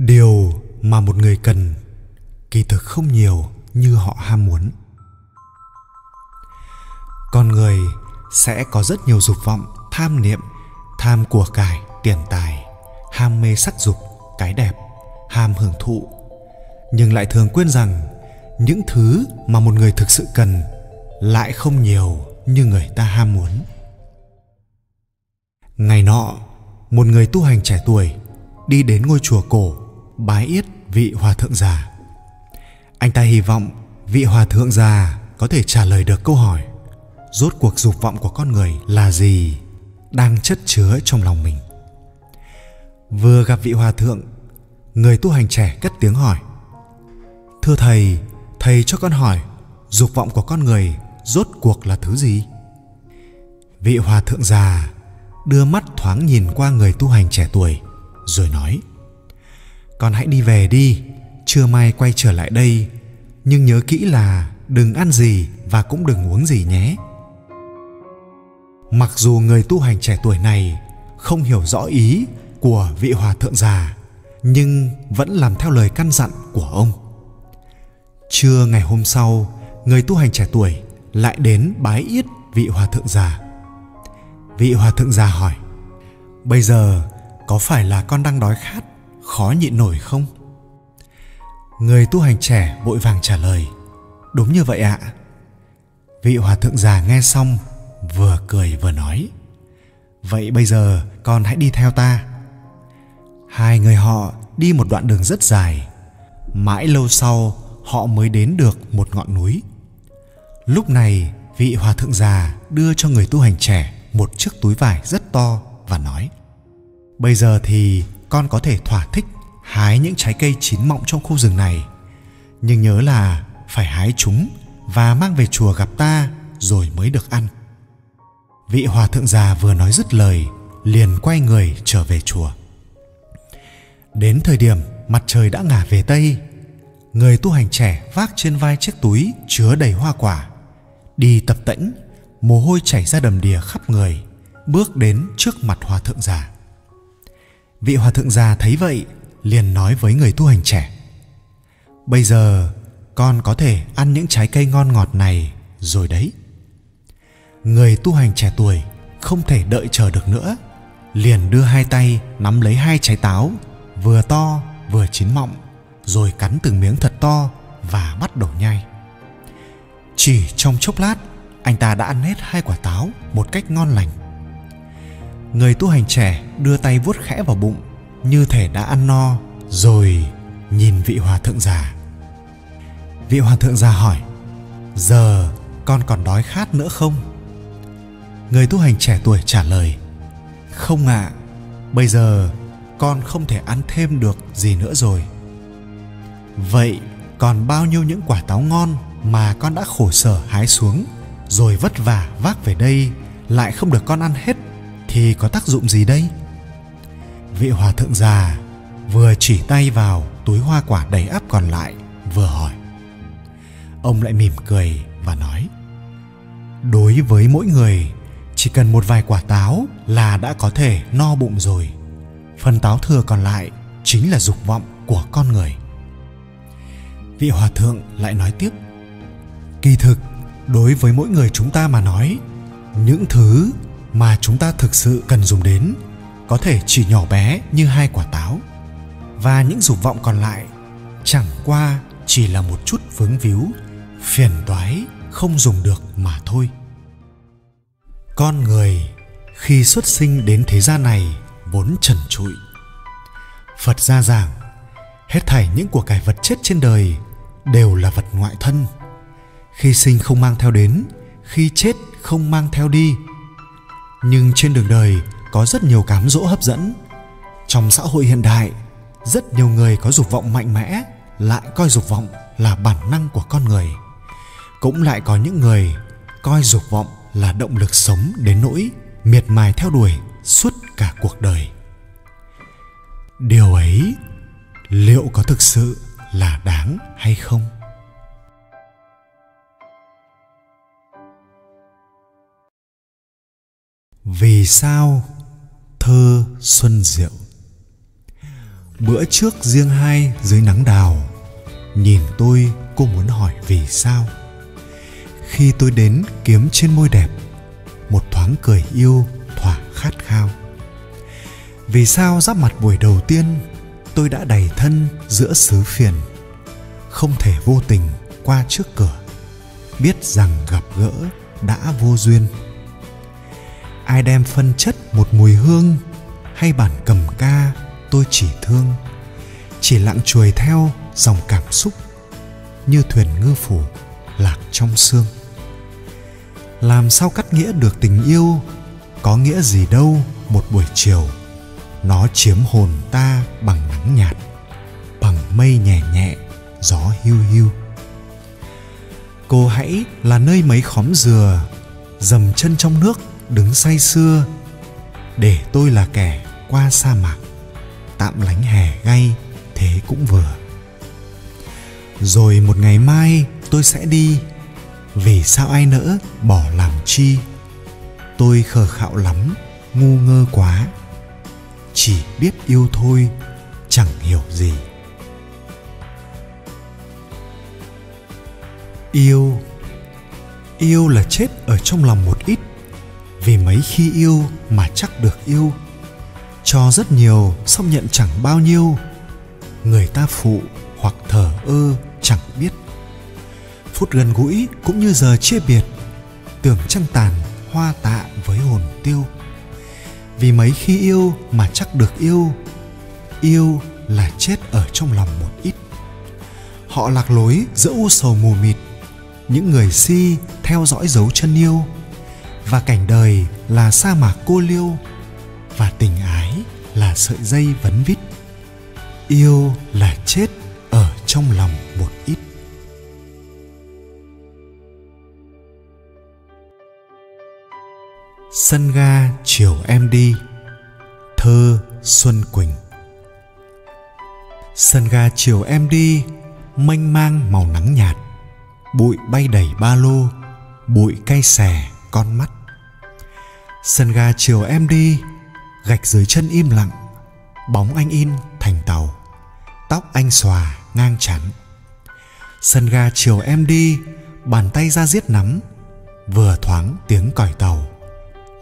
điều mà một người cần kỳ thực không nhiều như họ ham muốn. Con người sẽ có rất nhiều dục vọng, tham niệm, tham của cải, tiền tài, ham mê sắc dục, cái đẹp, ham hưởng thụ. Nhưng lại thường quên rằng những thứ mà một người thực sự cần lại không nhiều như người ta ham muốn. Ngày nọ, một người tu hành trẻ tuổi đi đến ngôi chùa cổ bái yết vị hòa thượng già. Anh ta hy vọng vị hòa thượng già có thể trả lời được câu hỏi, rốt cuộc dục vọng của con người là gì đang chất chứa trong lòng mình. Vừa gặp vị hòa thượng, người tu hành trẻ cất tiếng hỏi, thưa thầy thầy cho con hỏi, dục vọng của con người rốt cuộc là thứ gì? Vị hòa thượng già đưa mắt thoáng nhìn qua người tu hành trẻ tuổi, rồi nói con hãy đi về đi, trưa mai quay trở lại đây, nhưng nhớ kỹ là đừng ăn gì và cũng đừng uống gì nhé. Mặc dù người tu hành trẻ tuổi này không hiểu rõ ý của vị hòa thượng già, nhưng vẫn làm theo lời căn dặn của ông. Trưa ngày hôm sau, người tu hành trẻ tuổi lại đến bái yết vị hòa thượng già. Vị hòa thượng già hỏi, bây giờ có phải là con đang đói khát khó nhịn nổi không? Người tu hành trẻ vội vàng trả lời, đúng như vậy ạ. Vị hòa thượng già nghe xong, vừa cười vừa nói, vậy bây giờ con hãy đi theo ta. Hai người họ đi một đoạn đường rất dài, mãi lâu sau họ mới đến được một ngọn núi. Lúc này, vị hòa thượng già đưa cho người tu hành trẻ một chiếc túi vải rất to và nói, bây giờ thì con có thể thỏa thích hái những trái cây chín mọng trong khu rừng này. Nhưng nhớ là phải hái chúng và mang về chùa gặp ta rồi mới được ăn. Vị hòa thượng già vừa nói dứt lời, liền quay người trở về chùa. Đến thời điểm mặt trời đã ngả về tây, người tu hành trẻ vác trên vai chiếc túi chứa đầy hoa quả, đi tập tễnh, mồ hôi chảy ra đầm đìa khắp người, bước đến trước mặt hòa thượng già vị hòa thượng già thấy vậy, liền nói với người tu hành trẻ, bây giờ con có thể ăn những trái cây ngon ngọt này rồi đấy. Người tu hành trẻ tuổi không thể đợi chờ được nữa, liền đưa hai tay nắm lấy hai trái táo, vừa to vừa chín mọng, rồi cắn từng miếng thật to và bắt đầu nhai. Chỉ trong chốc lát, anh ta đã ăn hết hai quả táo một cách ngon lành người tu hành trẻ đưa tay vuốt khẽ vào bụng như thể đã ăn no rồi nhìn vị hòa thượng già. Vị hòa thượng già hỏi giờ con còn đói khát nữa không? Người tu hành trẻ tuổi trả lời không ạ à, bây giờ con không thể ăn thêm được gì nữa rồi. Vậy còn bao nhiêu những quả táo ngon mà con đã khổ sở hái xuống rồi vất vả vác về đây lại không được con ăn hết thì có tác dụng gì đây? Vị hòa thượng già vừa chỉ tay vào túi hoa quả đầy ắp còn lại, vừa hỏi. Ông lại mỉm cười và nói, đối với mỗi người, chỉ cần một vài quả táo là đã có thể no bụng rồi. Phần táo thừa còn lại chính là dục vọng của con người. Vị hòa thượng lại nói tiếp, kỳ thực, đối với mỗi người chúng ta mà nói, những thứ mà chúng ta thực sự cần dùng đến, có thể chỉ nhỏ bé như hai quả táo. Và những dục vọng còn lại chẳng qua chỉ là một chút vướng víu, phiền toái, không dùng được mà thôi. Con người khi xuất sinh đến thế gian này vốn trần trụi. Phật gia giảng, hết thảy những của cải vật chất trên đời đều là vật ngoại thân. Khi sinh không mang theo đến, khi chết không mang theo đi nhưng trên đường đời có rất nhiều cám dỗ hấp dẫn. Trong xã hội hiện đại, rất nhiều người có dục vọng mạnh mẽ lại coi dục vọng là bản năng của con người. Cũng lại có những người coi dục vọng là động lực sống đến nỗi miệt mài theo đuổi suốt cả cuộc đời. Điều ấy liệu có thực sự là đáng hay không? Vì sao thơ xuân diệu? Bữa trước riêng hai dưới nắng đào, nhìn tôi cô muốn hỏi vì sao. Khi tôi đến kiếm trên môi đẹp, một thoáng cười yêu thỏa khát khao. Vì sao giáp mặt buổi đầu tiên, tôi đã đầy thân giữa xứ phiền, không thể vô tình qua trước cửa, biết rằng gặp gỡ đã vô duyên ai đem phân chất một mùi hương hay bản cầm ca, tôi chỉ thương. Chỉ lặng chuồi theo dòng cảm xúc như thuyền ngư phủ lạc trong sương. Làm sao cắt nghĩa được tình yêu, có nghĩa gì đâu một buổi chiều. Nó chiếm hồn ta bằng nắng nhạt, bằng mây nhẹ nhẹ, gió hiu hiu. Cô hãy là nơi mấy khóm dừa dầm chân trong nước đứng say sưa. Để tôi là kẻ qua sa mạc, tạm lánh hè gay thế cũng vừa. Rồi một ngày mai, tôi sẽ đi. Vì sao ai nỡ bỏ làm chi? Tôi khờ khạo lắm, ngu ngơ quá. Chỉ biết yêu thôi, chẳng hiểu gì. Yêu yêu là chết ở trong lòng một ít vì mấy khi yêu mà chắc được yêu. Cho rất nhiều, xong nhận chẳng bao nhiêu. Người ta phụ hoặc thờ ơ chẳng biết. Phút gần gũi cũng như giờ chia biệt, tưởng trăng tàn hoa tạ với hồn tiêu. Vì mấy khi yêu mà chắc được yêu yêu là chết ở trong lòng một ít. Họ lạc lối giữa u sầu mù mịt, những người si theo dõi dấu chân yêu và cảnh đời là sa mạc cô liêu, và tình ái là sợi dây vấn vít. Yêu là chết ở trong lòng một ít. Sân ga chiều em đi, thơ xuân quỳnh. Sân ga chiều em đi, mênh mang màu nắng nhạt, bụi bay đầy ba lô, bụi cay xè con mắt sân ga chiều em đi, gạch dưới chân im lặng, bóng anh in thành tàu, tóc anh xòa ngang chắn. Sân ga chiều em đi, bàn tay ra giết nắm, vừa thoáng tiếng còi tàu,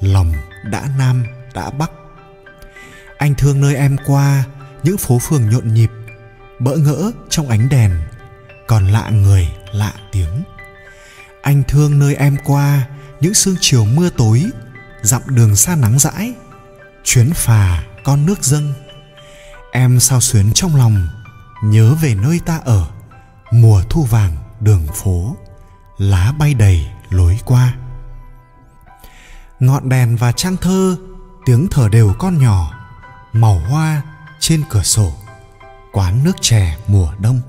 lòng đã nam, đã bắc. Anh thương nơi em qua, những phố phường nhộn nhịp, bỡ ngỡ trong ánh đèn, còn lạ người, lạ tiếng. Anh thương nơi em qua, những sương chiều mưa tối dặm đường xa nắng dãi chuyến phà con nước dâng. Em sao xuyến trong lòng, nhớ về nơi ta ở, mùa thu vàng đường phố, lá bay đầy lối qua. Ngọn đèn và trang thơ, tiếng thở đều con nhỏ, màu hoa trên cửa sổ, quán nước chè mùa đông.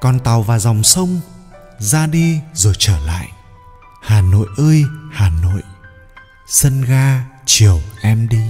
Con tàu và dòng sông ra đi rồi trở lại. Hà nội ơi, hà nội! Sân ga chiều em đi.